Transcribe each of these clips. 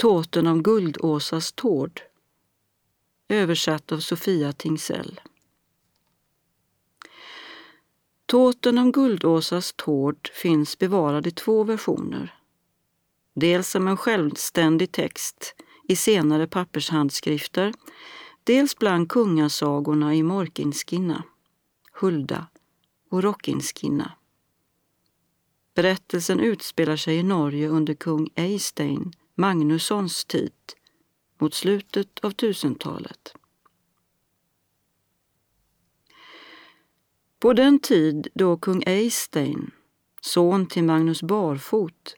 Tåten om Guldåsas tård. Översatt av Sofia Tingsell. Tåten om Guldåsas tård finns bevarad i två versioner. Dels som en självständig text i senare pappershandskrifter, dels bland kungasagorna i Morkinskinna, Hulda och Rockinskinna. Berättelsen utspelar sig i Norge under kung Eystein Magnussons tid, mot slutet av 1000-talet. På den tid då kung Eystein, son till Magnus Barfot,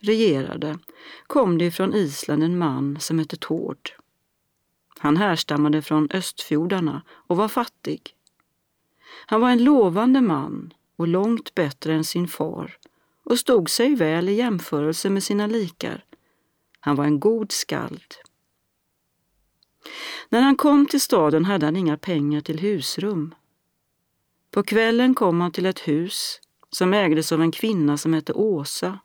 regerade kom det från Island en man som hette Tord. Han härstammade från östfjordarna och var fattig. Han var en lovande man och långt bättre än sin far och stod sig väl i jämförelse med sina likar. Han var en god skald. När han kom till staden hade han inga pengar till husrum. På kvällen kom han till ett hus som ägdes av en kvinna som hette Åsa.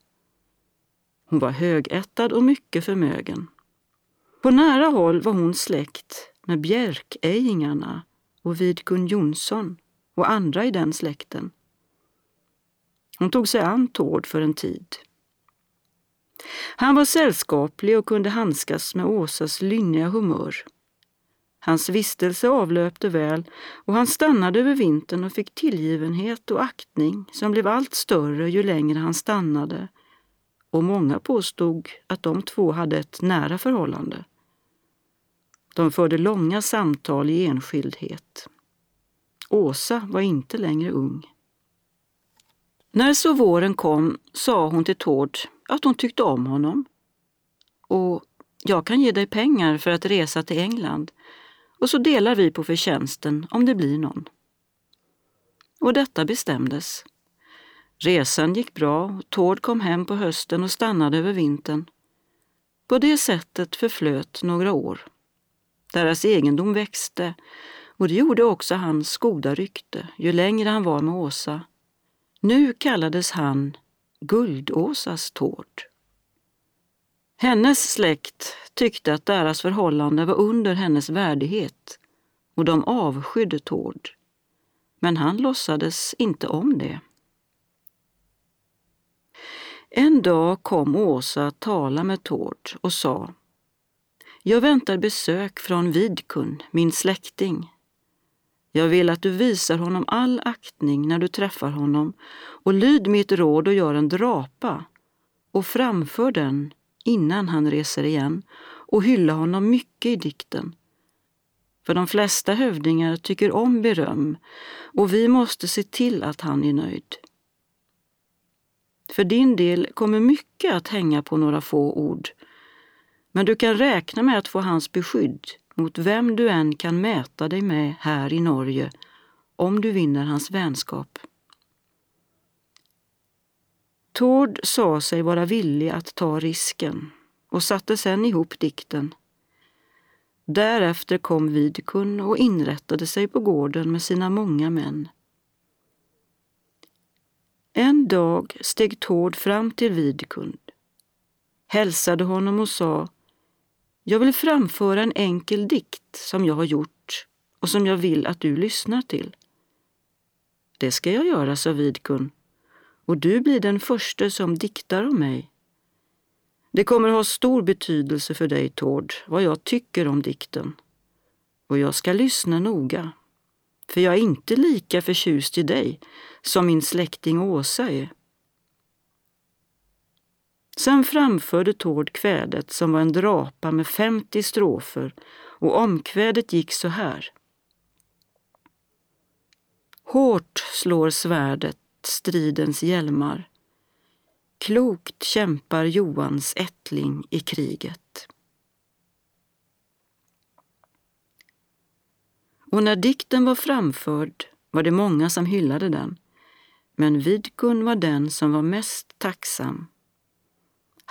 Hon var högättad och mycket förmögen. På nära håll var hon släkt med Bjärkejingarna och Vidkun Jonsson och andra i den släkten. Hon tog sig an Tord för en tid. Han var sällskaplig och kunde handskas med Åsas lynniga humör. Hans vistelse avlöpte väl och han stannade över vintern och fick tillgivenhet och aktning som blev allt större ju längre han stannade. Och många påstod att de två hade ett nära förhållande. De förde långa samtal i enskildhet. Åsa var inte längre ung. När så våren kom sa hon till Tord att hon tyckte om honom. Och jag kan ge dig pengar för att resa till England och så delar vi på förtjänsten om det blir någon. Och detta bestämdes. Resan gick bra och Tord kom hem på hösten och stannade över vintern. På det sättet förflöt några år. Deras egendom växte och det gjorde också hans goda rykte ju längre han var med Åsa. Nu kallades han Guldåsas Tord. Hennes släkt tyckte att deras förhållande var under hennes värdighet och de avskydde Tord. Men han låtsades inte om det. En dag kom Åsa att tala med Tord och sa Jag väntar besök från Vidkun, min släkting. Jag vill att du visar honom all aktning när du träffar honom och lyd mitt råd och gör en drapa och framför den innan han reser igen och hylla honom mycket i dikten. För de flesta hövdingar tycker om beröm och vi måste se till att han är nöjd. För din del kommer mycket att hänga på några få ord. Men du kan räkna med att få hans beskydd mot vem du än kan mäta dig med här i Norge om du vinner hans vänskap. Tord sa sig vara villig att ta risken och satte sedan ihop dikten. Därefter kom Vidkun och inrättade sig på gården med sina många män. En dag steg Tord fram till Vidkun, hälsade honom och sa jag vill framföra en enkel dikt som jag har gjort och som jag vill att du lyssnar till. Det ska jag göra, sa Vidkun, och du blir den första som diktar om mig. Det kommer ha stor betydelse för dig, Tord, vad jag tycker om dikten. Och jag ska lyssna noga, för jag är inte lika förtjust i dig som min släkting Åsa är. Sen framförde Tord kvädet som var en drapa med 50 strofer och omkvädet gick så här. Hårt slår svärdet stridens hjälmar. Klokt kämpar Johans ättling i kriget. Och när dikten var framförd var det många som hyllade den, men Vidkun var den som var mest tacksam.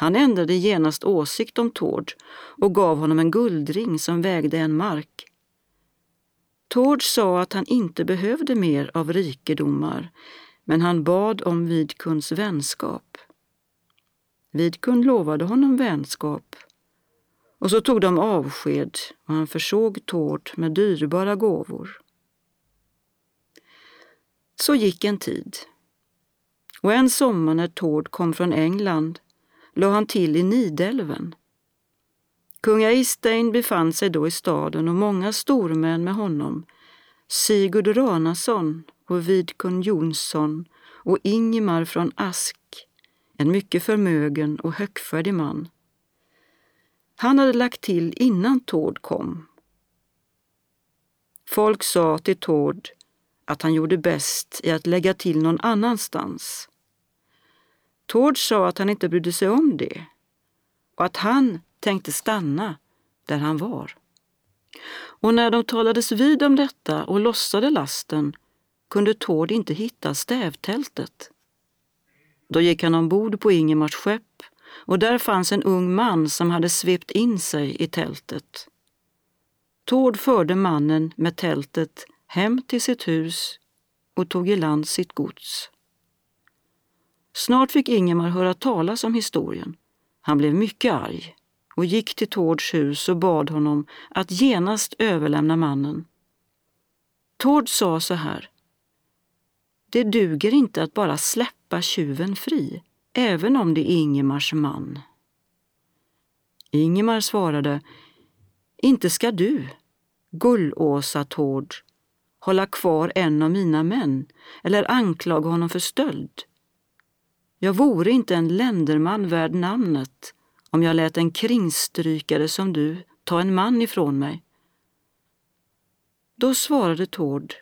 Han ändrade genast åsikt om Tord och gav honom en guldring som vägde en mark. Tord sa att han inte behövde mer av rikedomar, men han bad om Vidkuns vänskap. Vidkun lovade honom vänskap Och så tog de avsked och han försåg Tord med dyrbara gåvor. Så gick en tid. Och en sommar när Tord kom från England lade han till i Nidelven. Kung Eystein befann sig då i staden och många stormän med honom. Sigurd Ranason och Vidkun Jonsson och Ingemar från Ask, en mycket förmögen och högfärdig man. Han hade lagt till innan Tord kom. Folk sa till Tord att han gjorde bäst i att lägga till någon annanstans. Tord sa att han inte brydde sig om det och att han tänkte stanna där han var. Och när de talades vid om detta och lossade lasten kunde Tord inte hitta stävtältet. Då gick han ombord på Ingemars skepp och där fanns en ung man som hade svept in sig i tältet. Tord förde mannen med tältet hem till sitt hus och tog i land sitt gods. Snart fick Ingemar höra talas om historien. Han blev mycket arg och gick till Tords hus och bad honom att genast överlämna mannen. Tord sa så här. Det duger inte att bara släppa tjuven fri, även om det är Ingemars man. Ingemar svarade, inte ska du, Gullåsa Tord, hålla kvar en av mina män eller anklaga honom för stöld. Jag vore inte en länderman värd namnet om jag lät en kringstrykare som du ta en man ifrån mig. Då svarade Tord.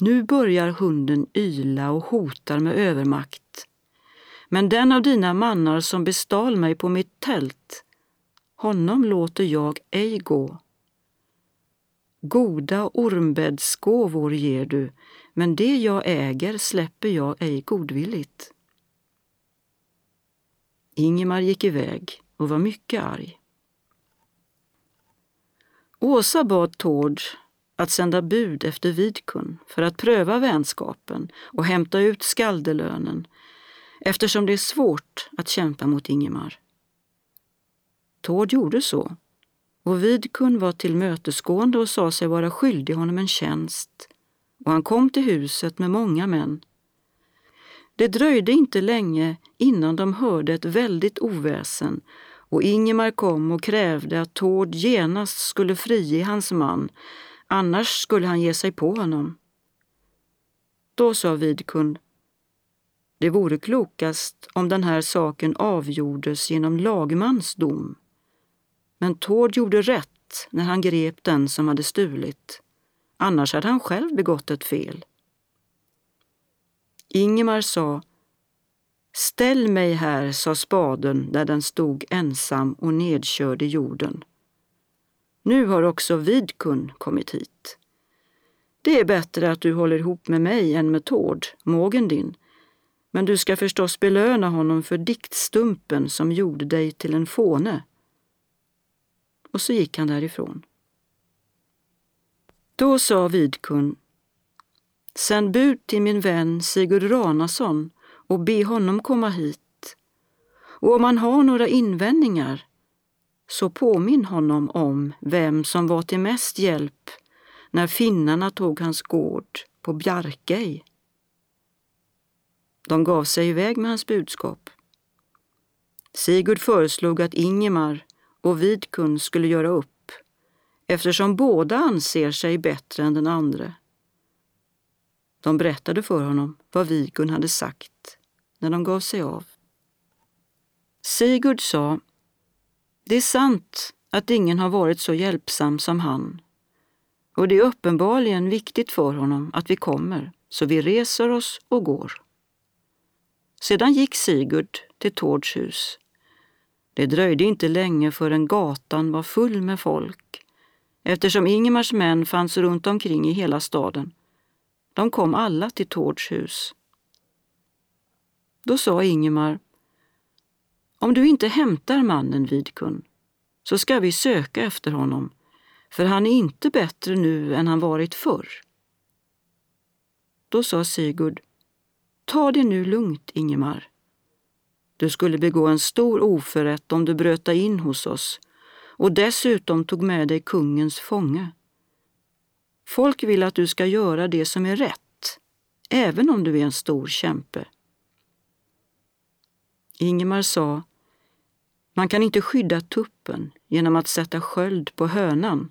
Nu börjar hunden yla och hotar med övermakt. Men den av dina mannar som bestal mig på mitt tält, honom låter jag ej gå. Goda ormbäddsgåvor ger du, men det jag äger släpper jag ej godvilligt. Ingemar gick iväg och var mycket arg. Åsa bad Tord att sända bud efter Vidkun för att pröva vänskapen och hämta ut skaldelönen eftersom det är svårt att kämpa mot Ingemar. Tord gjorde så och Vidkun var tillmötesgående och sa sig vara skyldig honom en tjänst och han kom till huset med många män. Det dröjde inte länge innan de hörde ett väldigt oväsen och Ingemar kom och krävde att Tord genast skulle frige hans man, annars skulle han ge sig på honom. Då sa Vidkun, det vore klokast om den här saken avgjordes genom lagmans dom. Men Tord gjorde rätt när han grep den som hade stulit. Annars hade han själv begått ett fel. Ingemar sa Ställ mig här, sa spaden där den stod ensam och nedkörd i jorden. Nu har också Vidkun kommit hit. Det är bättre att du håller ihop med mig än med Tord, mågen din. Men du ska förstås belöna honom för diktstumpen som gjorde dig till en fåne. Och så gick han därifrån. Då sa Vidkun, sänd bud till min vän Sigurd Ranason och be honom komma hit. Och om han har några invändningar, så påminn honom om vem som var till mest hjälp när finnarna tog hans gård på Bjarkej. De gav sig iväg med hans budskap. Sigurd föreslog att Ingemar och Vidkun skulle göra upp eftersom båda anser sig bättre än den andre. De berättade för honom vad Vigun hade sagt när de gav sig av. Sigurd sa, det är sant att ingen har varit så hjälpsam som han och det är uppenbarligen viktigt för honom att vi kommer, så vi reser oss och går. Sedan gick Sigurd till Tords hus. Det dröjde inte länge förrän gatan var full med folk eftersom Ingemars män fanns runt omkring i hela staden. De kom alla till Tords hus. Då sa Ingemar, om du inte hämtar mannen Vidkun så ska vi söka efter honom, för han är inte bättre nu än han varit förr. Då sa Sigurd, ta det nu lugnt Ingemar. Du skulle begå en stor oförrätt om du bröt dig in hos oss och dessutom tog med dig kungens fånge. Folk vill att du ska göra det som är rätt, även om du är en stor kämpe. Ingemar sa, man kan inte skydda tuppen genom att sätta sköld på hönan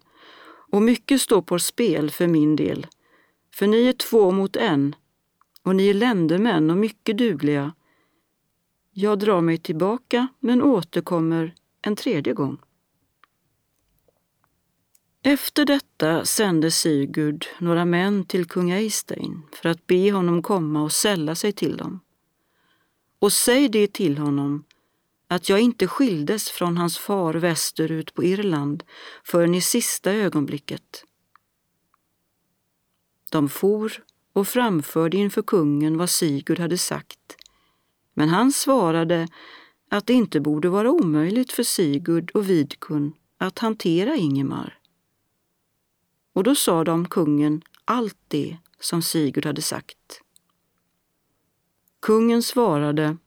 och mycket står på spel för min del, för ni är två mot en och ni är ländermän och mycket dugliga. Jag drar mig tillbaka men återkommer en tredje gång. Efter detta sände Sigurd några män till kung Eystein för att be honom komma och sälla sig till dem. Och säg det till honom att jag inte skildes från hans far västerut på Irland förrän i sista ögonblicket. De for och framförde inför kungen vad Sigurd hade sagt, men han svarade att det inte borde vara omöjligt för Sigurd och Vidkun att hantera Ingemar. Och då sa de kungen allt det som Sigurd hade sagt. Kungen svarade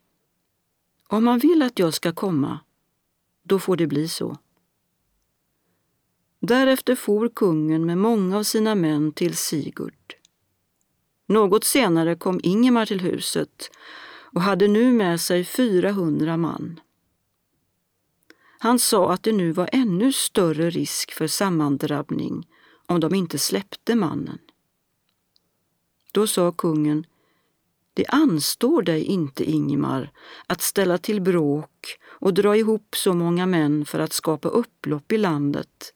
om man vill att jag ska komma, då får det bli så. Därefter for kungen med många av sina män till Sigurd. Något senare kom Ingemar till huset och hade nu med sig 400 man. Han sa att det nu var ännu större risk för sammandrabbning om de inte släppte mannen. Då sa kungen det anstår dig inte, Ingemar, att ställa till bråk och dra ihop så många män för att skapa upplopp i landet.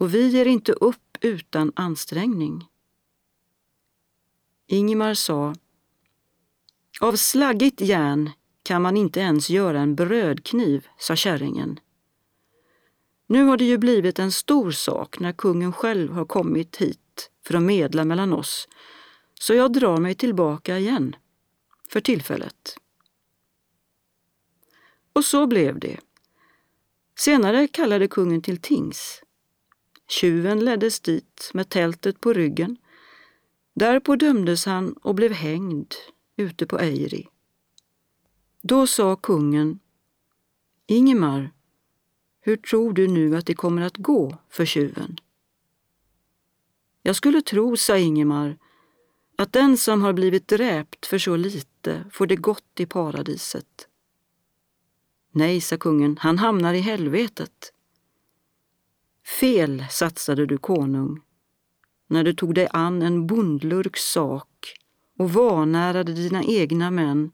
Och vi ger inte upp utan ansträngning. Ingemar sa, av slaggigt järn kan man inte ens göra en brödkniv, sa kärringen. Nu har det ju blivit en stor sak när kungen själv har kommit hit för att medla mellan oss så jag drar mig tillbaka igen, för tillfället. Och så blev det. Senare kallade kungen till tings. Tjuven leddes dit med tältet på ryggen. Därpå dömdes han och blev hängd ute på Eiri. Då sa kungen, Ingemar, hur tror du nu att det kommer att gå för tjuven? Jag skulle tro, sa Ingemar, att den som har blivit dräpt för så lite får det gott i paradiset. Nej, sa kungen, han hamnar i helvetet. Fel satsade du, konung, när du tog dig an en bondlurks sak och vanärade dina egna män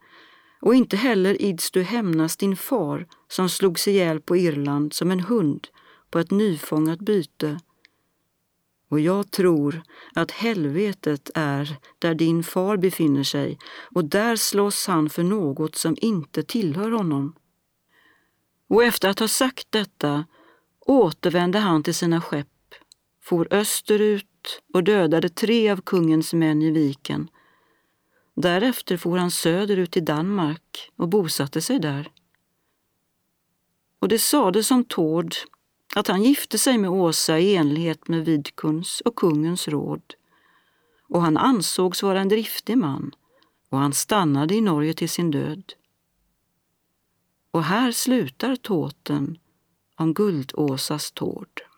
och inte heller ids du hämnas din far som slogs ihjäl på Irland som en hund på ett nyfångat byte och jag tror att helvetet är där din far befinner sig och där slåss han för något som inte tillhör honom. Och efter att ha sagt detta återvände han till sina skepp, for österut och dödade tre av kungens män i viken. Därefter for han söderut till Danmark och bosatte sig där. Och det sades om Tord att han gifte sig med Åsa i enlighet med Vidkuns och kungens råd. Och han ansågs vara en driftig man och han stannade i Norge till sin död. Och här slutar tåten om Guldåsas Tord.